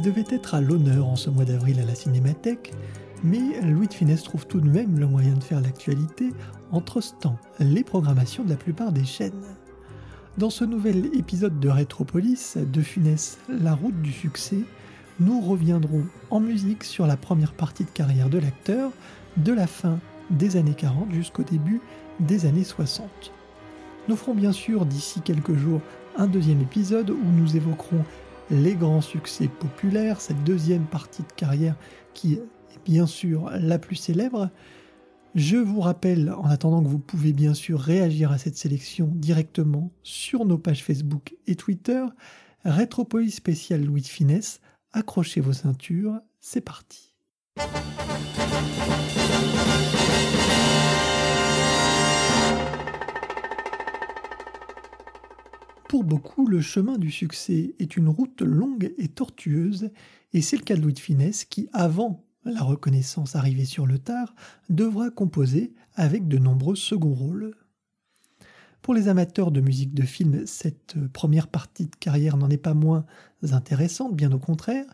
Il devait être à l'honneur en ce mois d'avril à la Cinémathèque, mais Louis de Funès trouve tout de même le moyen de faire l'actualité en trustant les programmations de la plupart des chaînes. Dans ce nouvel épisode de Rétropolis, de Funès, La route du succès, nous reviendrons en musique sur la première partie de carrière de l'acteur, de la fin des années 40 jusqu'au début des années 60. Nous ferons bien sûr d'ici quelques jours un deuxième épisode où nous évoquerons les grands succès populaires, cette deuxième partie de carrière qui est bien sûr la plus célèbre. Je vous rappelle, en attendant que vous pouvez bien sûr réagir à cette sélection directement sur nos pages Facebook et Twitter, Rétropolis spécial Louis de Finesse, accrochez vos ceintures, c'est parti. Beaucoup, le chemin du succès est une route longue et tortueuse, et c'est le cas de Louis de Finesse qui, avant la reconnaissance arrivée sur le tard, devra composer avec de nombreux seconds rôles. Pour les amateurs de musique de film, cette première partie de carrière n'en est pas moins intéressante, bien au contraire.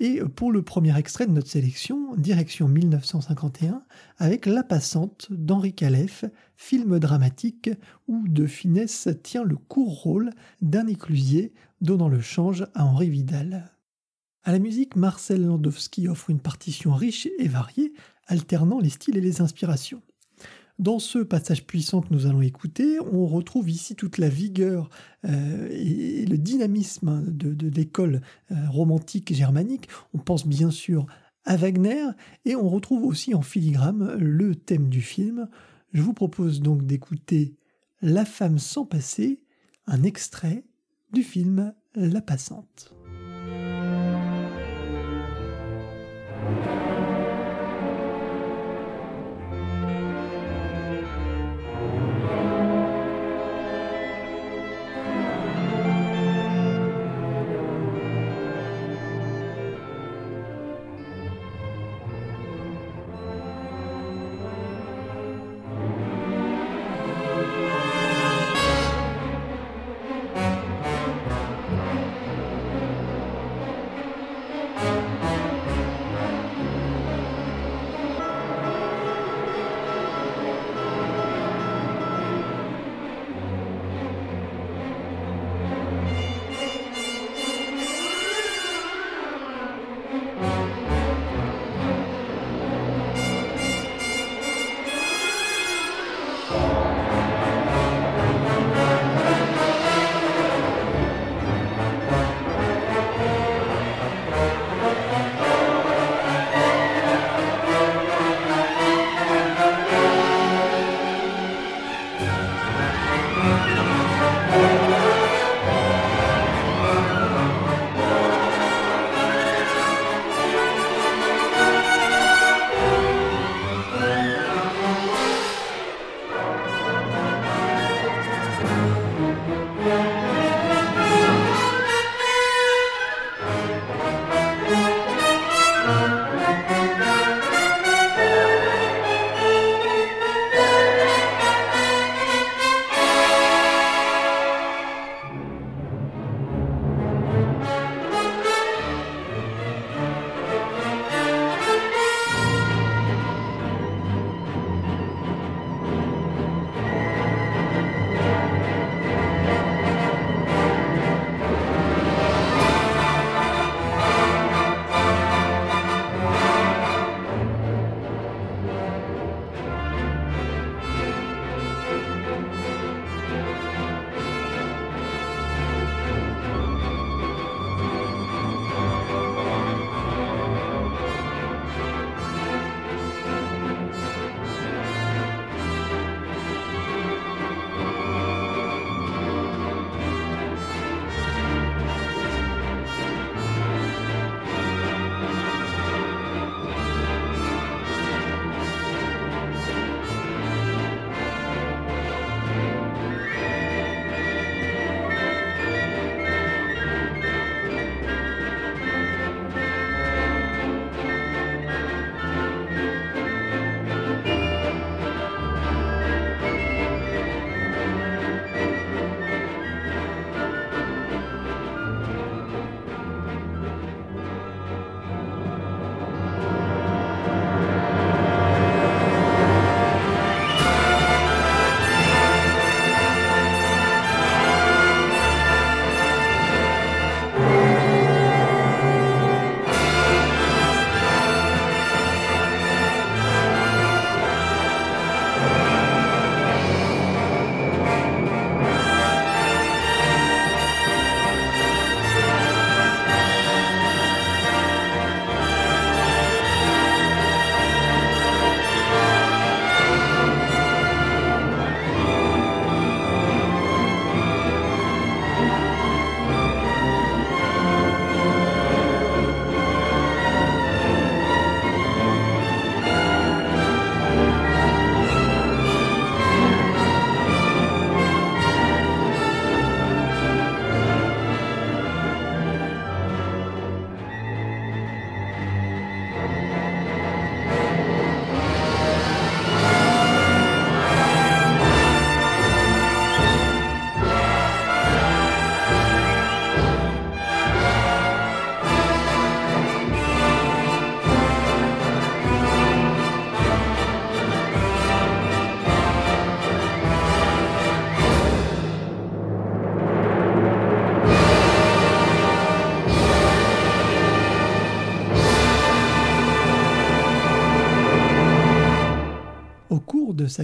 Et pour le premier extrait de notre sélection, direction 1951, avec La Passante d'Henri Calef, film dramatique où De Finesse tient le court rôle d'un éclusier donnant le change à Henri Vidal. À la musique, Marcel Landowski offre une partition riche et variée, alternant les styles et les inspirations. Dans ce passage puissant que nous allons écouter, on retrouve ici toute la vigueur euh, et le dynamisme de, l'école euh, romantique germanique. On pense bien sûr à Wagner et on retrouve aussi en filigrane le thème du film. Je vous propose donc d'écouter La femme sans passé, un extrait du film La passante.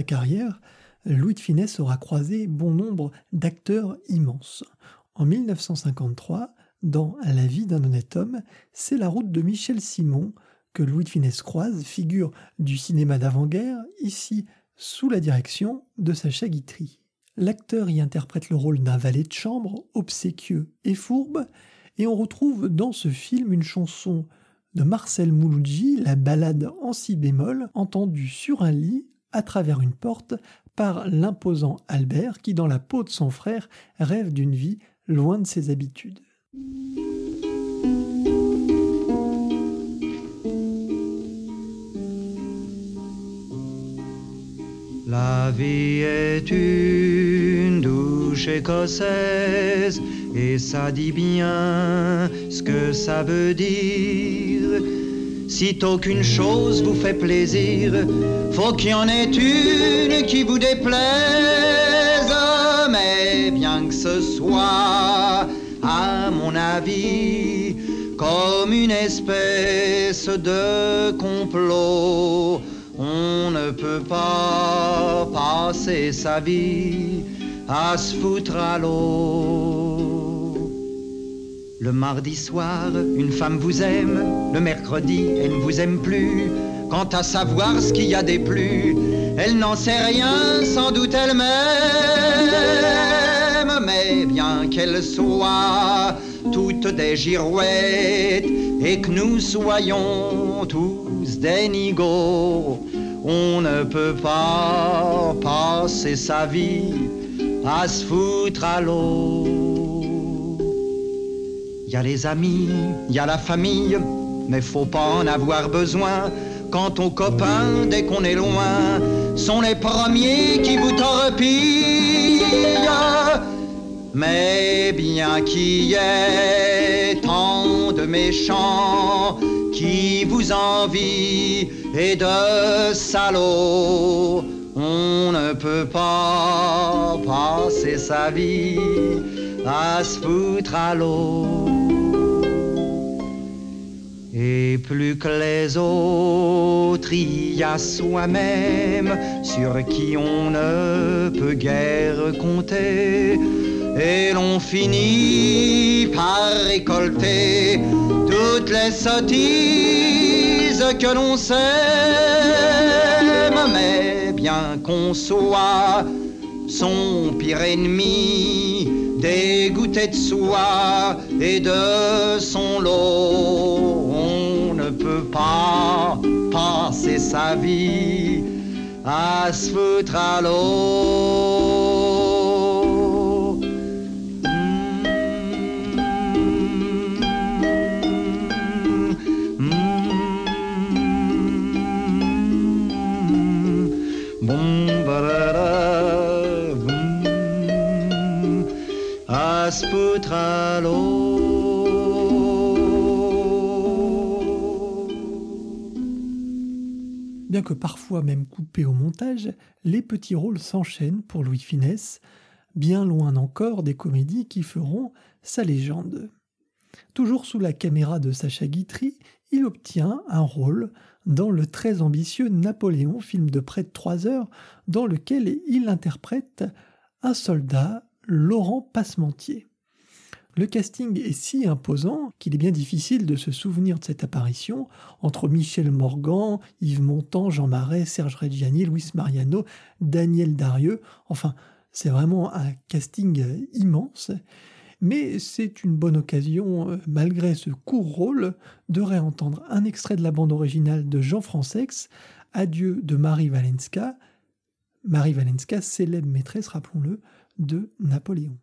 Carrière, Louis de Finesse aura croisé bon nombre d'acteurs immenses. En 1953, dans La vie d'un honnête homme, c'est la route de Michel Simon que Louis de Finesse croise, figure du cinéma d'avant-guerre, ici sous la direction de Sacha Guitry. L'acteur y interprète le rôle d'un valet de chambre, obséquieux et fourbe, et on retrouve dans ce film une chanson de Marcel Mouloudji, la ballade en si bémol, entendue sur un lit, à travers une porte, par l'imposant Albert qui, dans la peau de son frère, rêve d'une vie loin de ses habitudes. La vie est une douche écossaise et ça dit bien ce que ça veut dire. Si aucune chose vous fait plaisir, faut qu'il y en ait une qui vous déplaise. Mais bien que ce soit, à mon avis, comme une espèce de complot on ne peut pas passer sa vie à se foutre à l'eau. Le mardi soir, une femme vous aime, le mercredi, elle ne vous aime plus. Quant à savoir ce qu'il y a des plus, elle n'en sait rien, sans doute elle-même. Mais bien qu'elle soit toutes des girouettes et que nous soyons tous des nigauds, on ne peut pas passer sa vie à se foutre à l'eau. Y a les amis, y a la famille, mais faut pas en avoir besoin. Quand aux copains, dès qu'on est loin, sont les premiers qui vous torpillent. Mais bien qu'il y ait tant de méchants qui vous envient et de salauds, on ne peut pas passer sa vie à se foutre à l'eau. Et plus que les autres, il y a soi-même sur qui on ne peut guère compter. Et l'on finit par récolter toutes les sottises que l'on sait, mais bien qu'on soit son pire ennemi, dégoûté de soi et de son lot, on ne peut pas passer sa vie à se foutre à l'eau. Bien que parfois même coupés au montage, les petits rôles s'enchaînent pour Louis Finesse, bien loin encore des comédies qui feront sa légende. Toujours sous la caméra de Sacha Guitry, il obtient un rôle dans le très ambitieux Napoléon, film de près de trois heures, dans lequel il interprète un soldat, Laurent Passementier. Le casting est si imposant qu'il est bien difficile de se souvenir de cette apparition entre Michel Morgan, Yves Montand, Jean Marais, Serge Reggiani, Luis Mariano, Daniel Darieux. Enfin, c'est vraiment un casting immense. Mais c'est une bonne occasion, euh, malgré ce court rôle, de réentendre un extrait de la bande originale de Jean Francex, Adieu de Marie Valenska. Marie Valenska, célèbre maîtresse, rappelons-le, de Napoléon.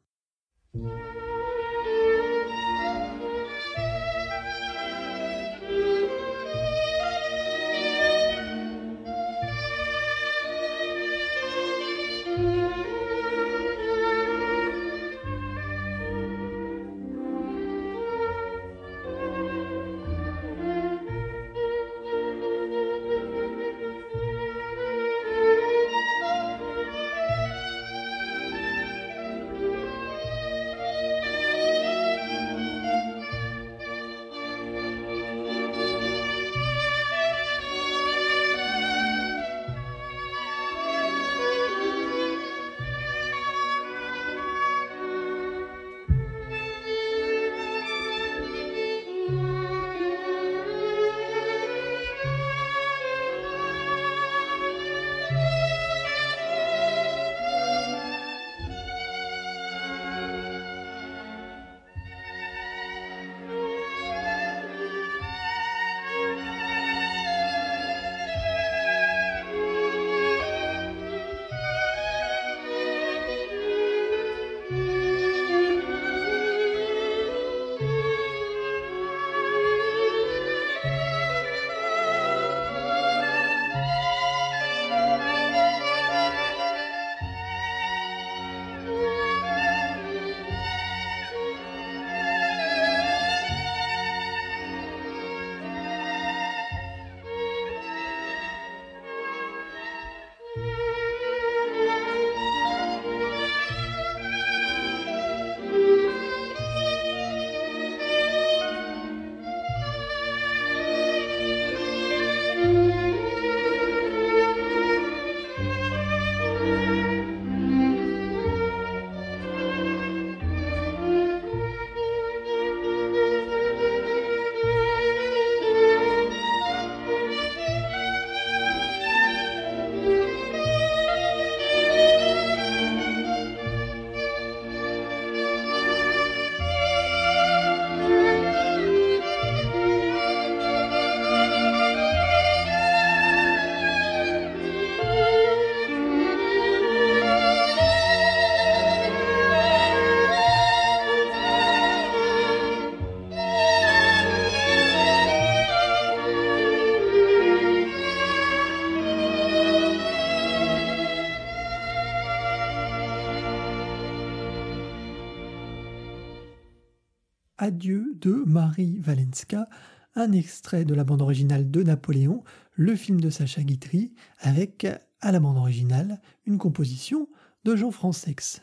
Adieu de Marie Valenska, un extrait de la bande originale de Napoléon, le film de Sacha Guitry, avec à la bande originale une composition de Jean Francex.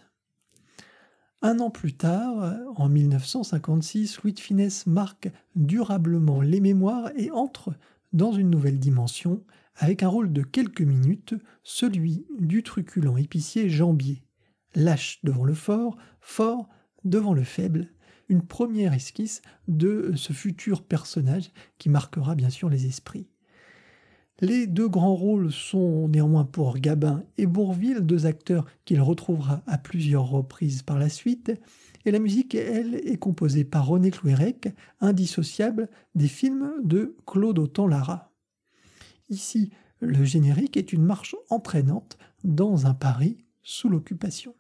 Un an plus tard, en 1956, Louis de Finesse marque durablement les mémoires et entre dans une nouvelle dimension avec un rôle de quelques minutes, celui du truculent épicier Jambier. Lâche devant le fort, fort devant le faible, une première esquisse de ce futur personnage qui marquera bien sûr les esprits. Les deux grands rôles sont néanmoins pour Gabin et Bourville, deux acteurs qu'il retrouvera à plusieurs reprises par la suite, et la musique, elle, est composée par René Clouérec, indissociable des films de Claude Autant-Lara. Ici, le générique est une marche entraînante dans un Paris sous l'occupation.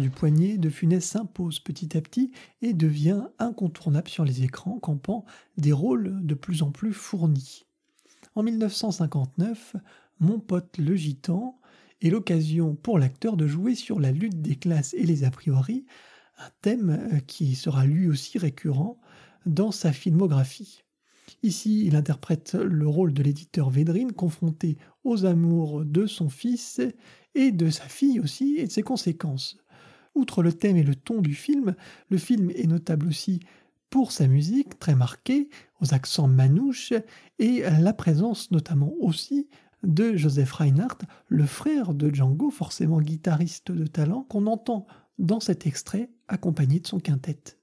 Du poignet, De Funès s'impose petit à petit et devient incontournable sur les écrans, campant des rôles de plus en plus fournis. En 1959, Mon pote le gitan est l'occasion pour l'acteur de jouer sur la lutte des classes et les a priori, un thème euh, qui sera lui aussi récurrent dans sa filmographie. Ici, il interprète le rôle de l'éditeur Védrine confronté aux amours de son fils et de sa fille aussi et de ses conséquences. Outre le thème et le ton du film, le film est notable aussi pour sa musique très marquée, aux accents manouches, et la présence notamment aussi de Joseph Reinhardt, le frère de Django, forcément guitariste de talent, qu'on entend dans cet extrait accompagné de son quintette.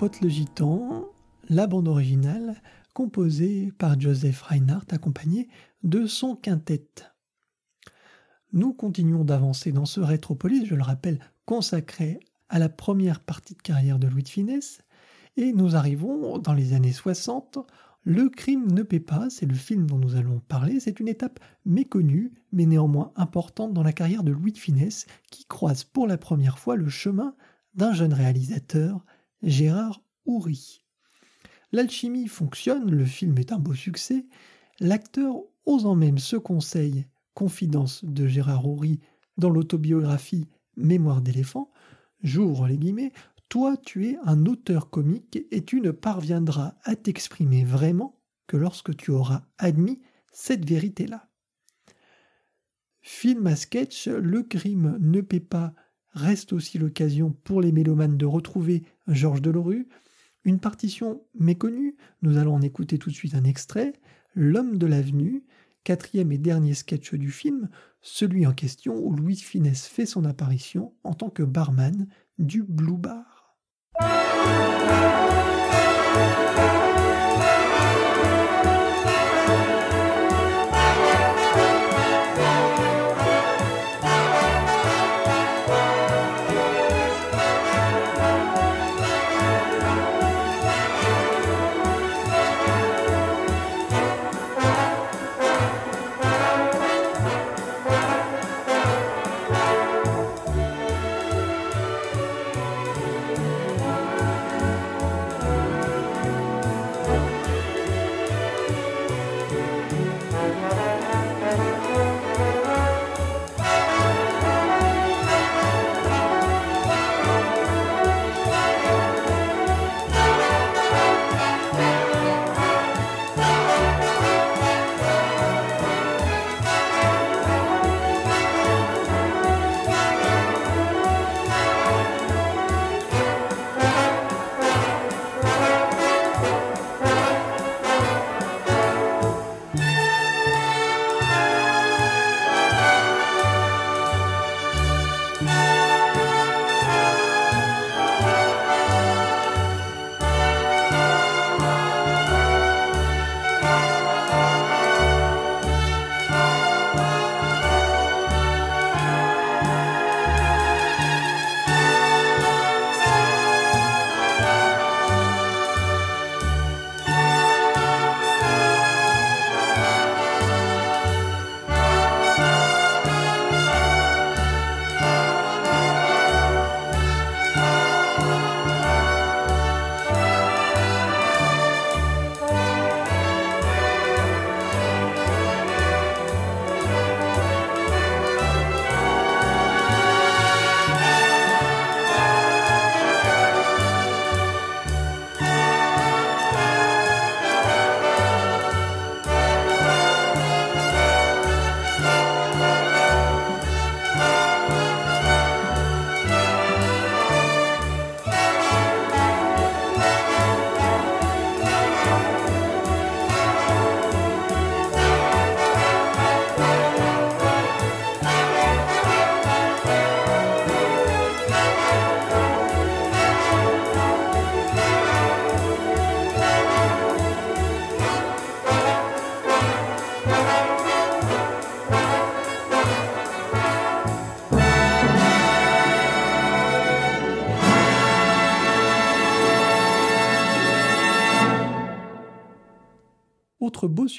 Roth le Gitan, la bande originale composée par Joseph Reinhardt accompagné de son quintet. Nous continuons d'avancer dans ce rétropolis, je le rappelle, consacré à la première partie de carrière de Louis de Finesse, et nous arrivons dans les années 60. Le crime ne paie pas, c'est le film dont nous allons parler, c'est une étape méconnue, mais néanmoins importante dans la carrière de Louis de Finesse, qui croise pour la première fois le chemin d'un jeune réalisateur, Gérard Houry. L'alchimie fonctionne, le film est un beau succès, l'acteur osant même ce conseil confidence de Gérard Houry dans l'autobiographie Mémoire d'éléphant, j'ouvre les guillemets, toi tu es un auteur comique et tu ne parviendras à t'exprimer vraiment que lorsque tu auras admis cette vérité-là. Film à sketch, le crime ne paie pas reste aussi l'occasion pour les mélomanes de retrouver Georges Delorue, une partition méconnue, nous allons en écouter tout de suite un extrait, L'homme de l'avenue, quatrième et dernier sketch du film, celui en question où Louis Finesse fait son apparition en tant que barman du Blue Bar.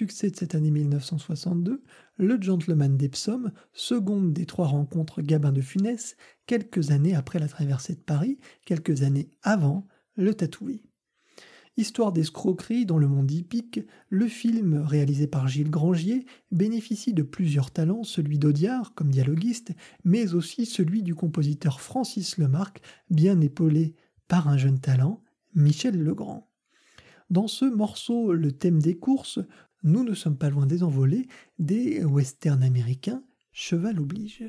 De cette année 1962, Le Gentleman d'Epsom, seconde des trois rencontres Gabin de Funès, quelques années après la traversée de Paris, quelques années avant Le Tatoué. Histoire d'escroquerie dans le monde hippique, le film, réalisé par Gilles Grangier, bénéficie de plusieurs talents, celui d'Audiard comme dialoguiste, mais aussi celui du compositeur Francis Lemarque, bien épaulé par un jeune talent, Michel Legrand. Dans ce morceau, le thème des courses, nous ne sommes pas loin des envolées des westerns américains, cheval oblige.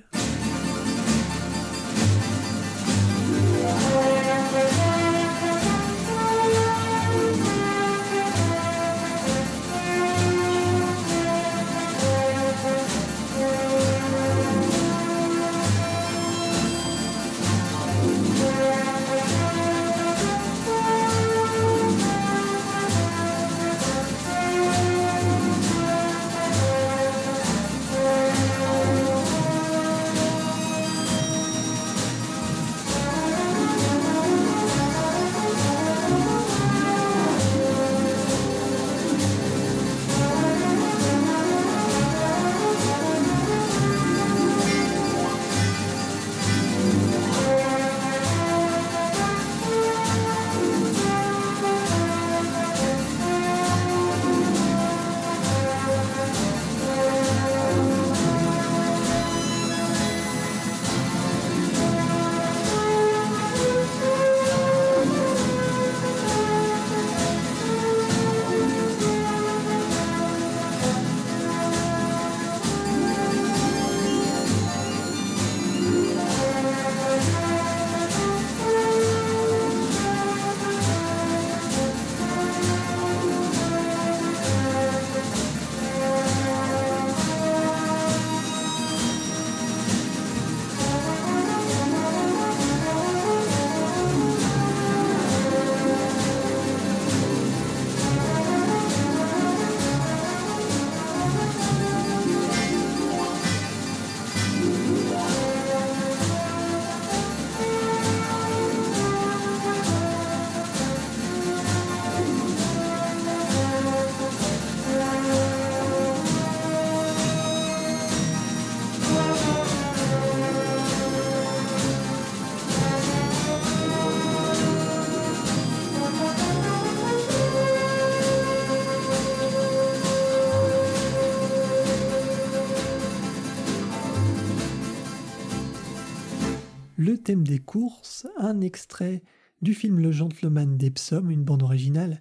Thème des courses, un extrait du film Le Gentleman d'Epsom, une bande originale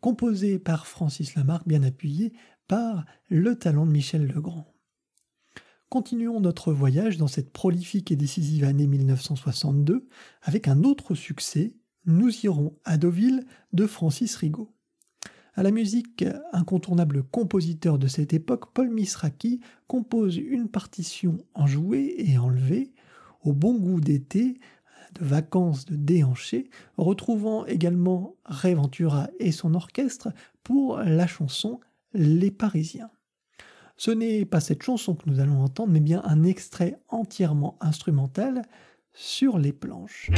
composée par Francis Lamarck, bien appuyée par le talent de Michel Legrand. Continuons notre voyage dans cette prolifique et décisive année 1962 avec un autre succès, Nous irons à Deauville de Francis Rigaud. À la musique, incontournable compositeur de cette époque, Paul Misraki compose une partition enjouée et enlevée, au bon goût d'été, de vacances de déhanché, retrouvant également Ray Ventura et son orchestre pour la chanson Les Parisiens. Ce n'est pas cette chanson que nous allons entendre, mais bien un extrait entièrement instrumental sur les planches.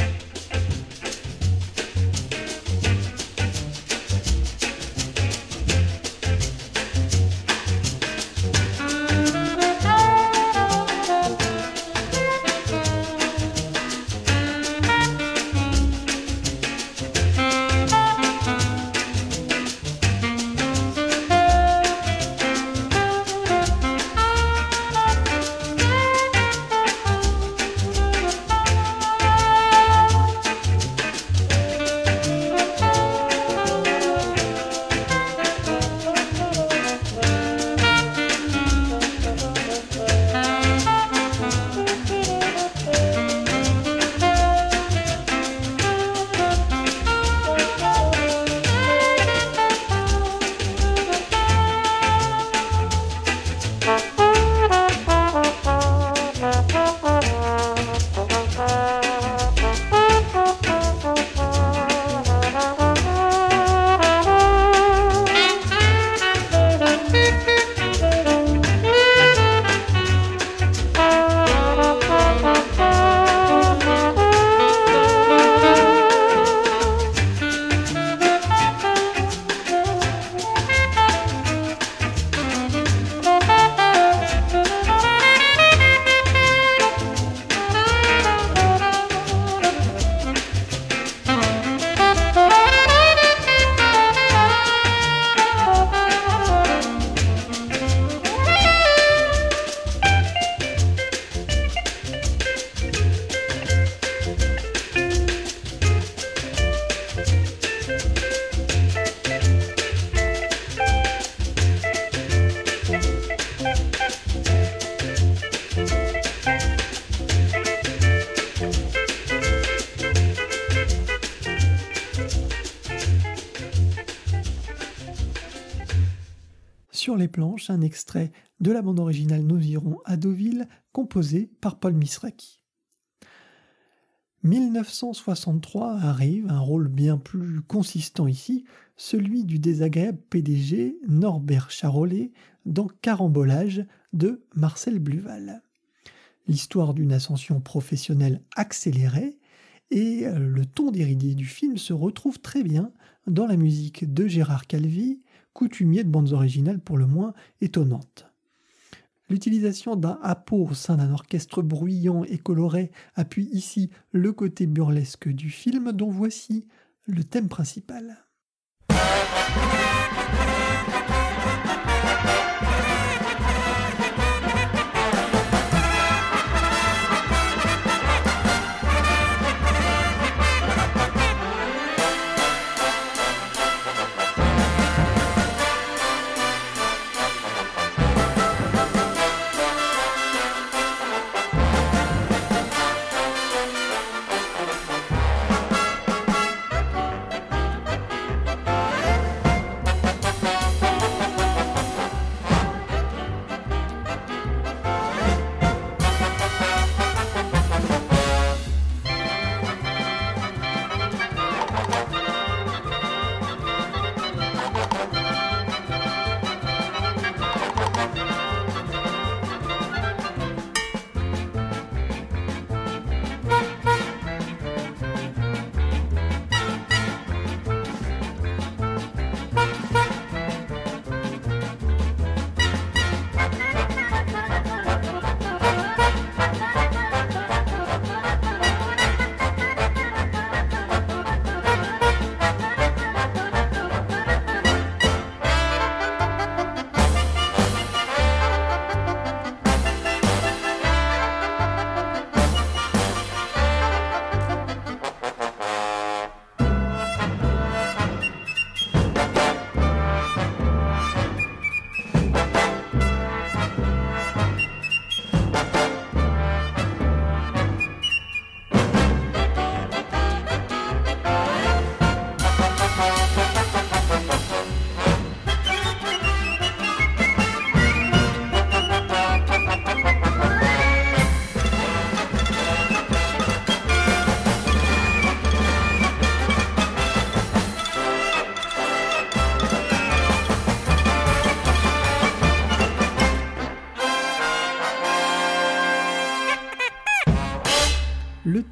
Les planches un extrait de la bande originale Nous irons à Deauville, composé par Paul Misraki. 1963 arrive, un rôle bien plus consistant ici, celui du désagréable PDG Norbert Charolais dans Carambolage de Marcel Bluval. L'histoire d'une ascension professionnelle accélérée et le ton déridé du film se retrouve très bien dans la musique de Gérard Calvi coutumier de bandes originales pour le moins étonnantes. L'utilisation d'un hapeau au sein d'un orchestre bruyant et coloré appuie ici le côté burlesque du film dont voici le thème principal.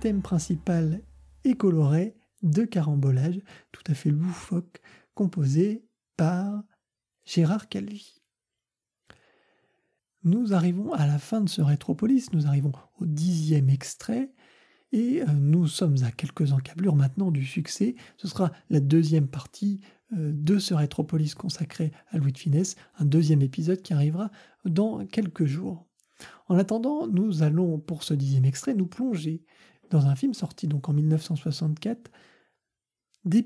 Thème principal est coloré de carambolage tout à fait loufoque composé par Gérard Calvi. Nous arrivons à la fin de ce rétropolis, nous arrivons au dixième extrait, et euh, nous sommes à quelques encablures maintenant du succès. Ce sera la deuxième partie euh, de ce rétropolis consacré à Louis de Finesse, un deuxième épisode qui arrivera dans quelques jours. En attendant, nous allons, pour ce dixième extrait, nous plonger dans un film sorti donc en 1964, Des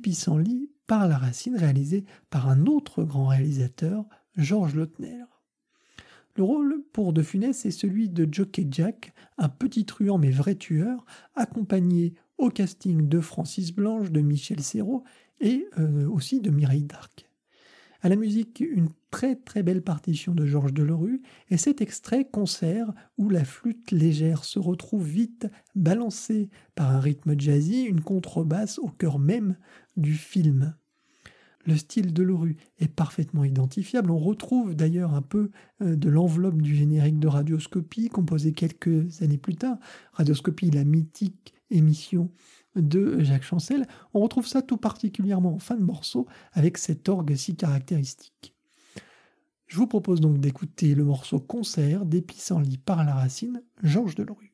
par la racine, réalisé par un autre grand réalisateur, Georges Lautner. Le rôle pour De Funès est celui de Jockey Jack, un petit truand mais vrai tueur, accompagné au casting de Francis Blanche, de Michel Serrault et euh, aussi de Mireille Darc. À la musique, une très très belle partition de Georges Delerue et cet extrait concert où la flûte légère se retrouve vite balancée par un rythme jazzy, une contrebasse au cœur même du film. Le style de Leroux est parfaitement identifiable. On retrouve d'ailleurs un peu euh, de l'enveloppe du générique de Radioscopie, composé quelques années plus tard. Radioscopie, la mythique émission de Jacques Chancel. On retrouve ça tout particulièrement en fin de morceau avec cet orgue si caractéristique. Je vous propose donc d'écouter le morceau concert des pissenlits par la racine, Georges Delerue.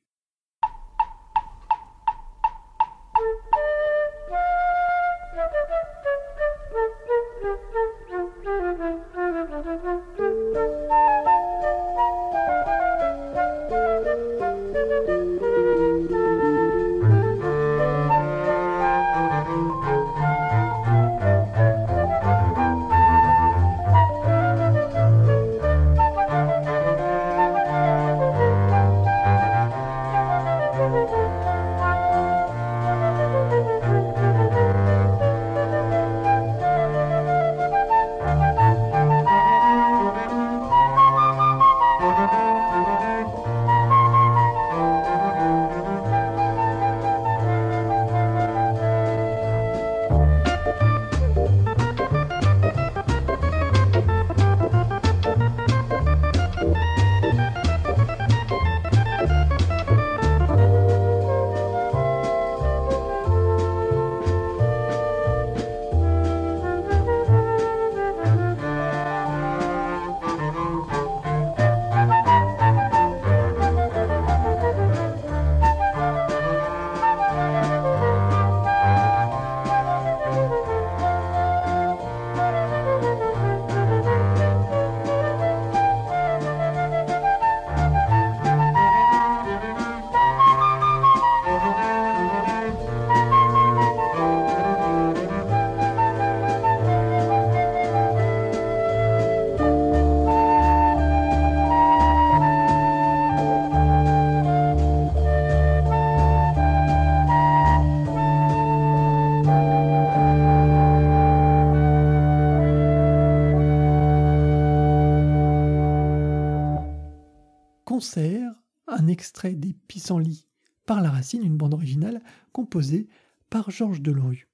Extrait des Pissenlits par la racine, une bande originale composée par Georges Delerue.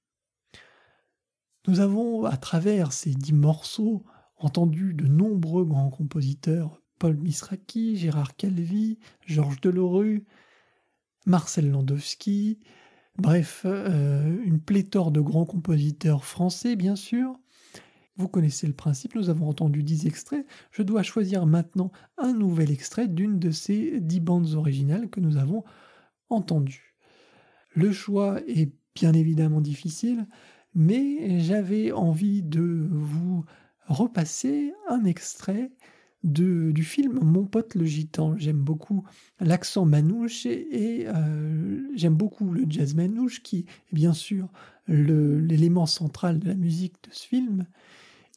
Nous avons, à travers ces dix morceaux, entendu de nombreux grands compositeurs, Paul Misraki, Gérard Calvi, Georges Delerue, Marcel Landowski, bref, euh, une pléthore de grands compositeurs français, bien sûr, vous connaissez le principe, nous avons entendu dix extraits. Je dois choisir maintenant un nouvel extrait d'une de ces dix bandes originales que nous avons entendues. Le choix est bien évidemment difficile, mais j'avais envie de vous repasser un extrait du film Mon pote le gitan. J'aime beaucoup l'accent manouche et, euh, j'aime beaucoup le jazz manouche qui bien sûr l'élément central de la musique de ce film.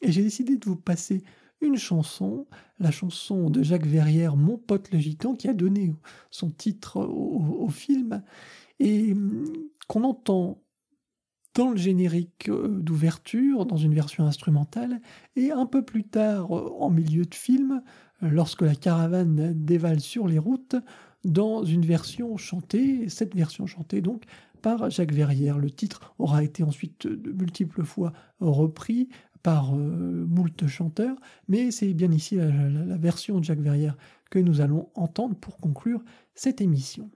Et j'ai décidé de vous passer une chanson, la chanson de Jacques Verrière, Mon pote le gitan, qui a donné son titre au, film, et hum, qu'on entend dans le générique euh, d'ouverture, dans une version instrumentale, et un peu plus tard, euh, en milieu de film, euh, lorsque la caravane dévale sur les routes, dans une version chantée, cette version chantée donc par Jacques Verrière. Le titre aura été ensuite de multiples fois repris par euh, moult chanteurs, mais c'est bien ici la, version de Jacques Verrière que nous allons entendre pour conclure cette émission.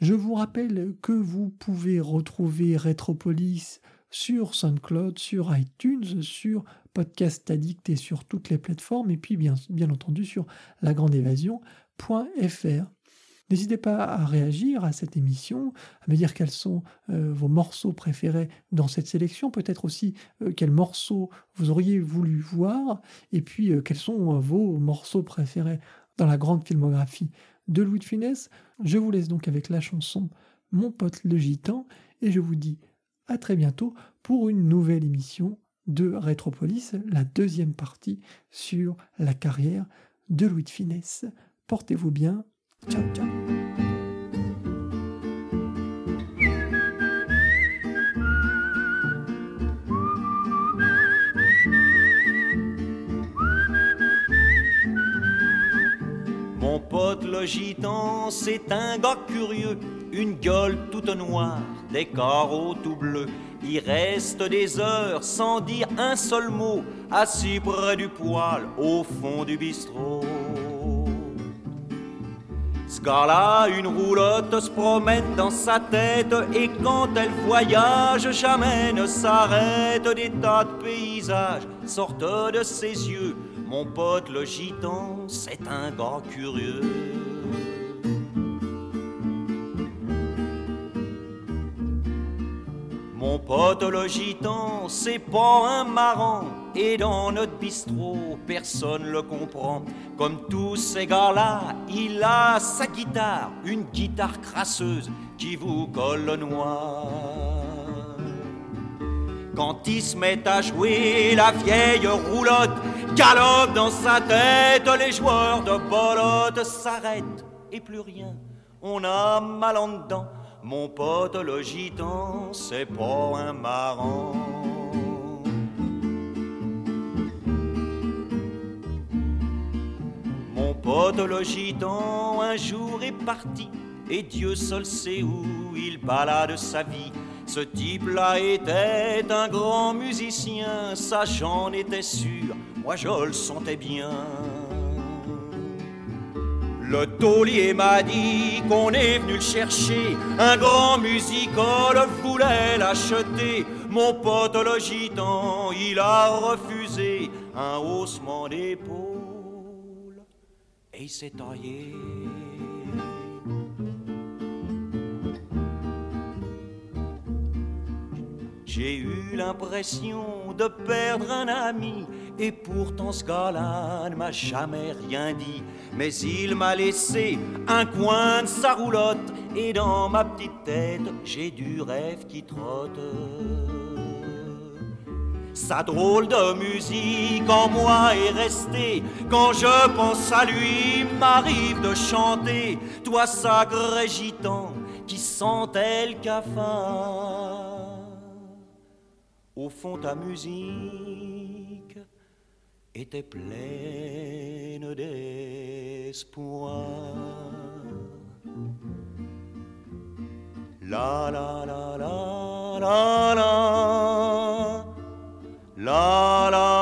Je vous rappelle que vous pouvez retrouver Retropolis sur SoundCloud, sur iTunes, sur Podcast Addict et sur toutes les plateformes, et puis bien, entendu sur lagrandeévasion.fr. N'hésitez pas à réagir à cette émission, à me dire quels sont euh, vos morceaux préférés dans cette sélection, peut-être aussi euh, quels morceaux vous auriez voulu voir, et puis euh, quels sont vos morceaux préférés dans la grande filmographie de Louis de Funès. Je vous laisse donc avec la chanson Mon pote le gitan, et je vous dis à très bientôt pour une nouvelle émission de Rétropolis, la deuxième partie sur la carrière de Louis de Funès. Portez-vous bien, Mon pote le gitan, c'est un gars curieux, une gueule toute noire, des carreaux tout bleus. Il reste des heures sans dire un seul mot, assis près du poêle au fond du bistrot. Gars-là, une roulotte se promène dans sa tête et quand elle voyage, jamais ne s'arrête. Des tas de paysages sortent de ses yeux. Mon pote le gitan, c'est un gars curieux. Mon pote le gitan, c'est pas un marrant. Et dans notre bistrot, personne le comprend. Comme tous ces gars-là, il a sa guitare, une guitare crasseuse qui vous colle le noir. Quand il se met à jouer, la vieille roulotte galope dans sa tête, les joueurs de bolotte s'arrêtent et plus rien, on a mal en dedans. Mon pote le gitan, c'est pas un marrant. Mon pote le gitan, un jour est parti, et Dieu seul sait où il balade sa vie. Ce type-là était un grand musicien, ça j'en étais sûr, moi je le sentais bien. Le taulier m'a dit qu'on est venu le chercher. Un grand musical voulait l'acheter. Mon pote le gitan, il a refusé un haussement d'épaule et il s'est taillé. J'ai eu l'impression de perdre un ami, et pourtant ce ne m'a jamais rien dit. Mais il m'a laissé un coin de sa roulotte, et dans ma petite tête, j'ai du rêve qui trotte. Sa drôle de musique en moi est restée. Quand je pense à lui, m'arrive de chanter. Toi, sacré gitan, qui sentait le cafard. Au fond, ta musique était pleine d'espoir. La la la la la la la la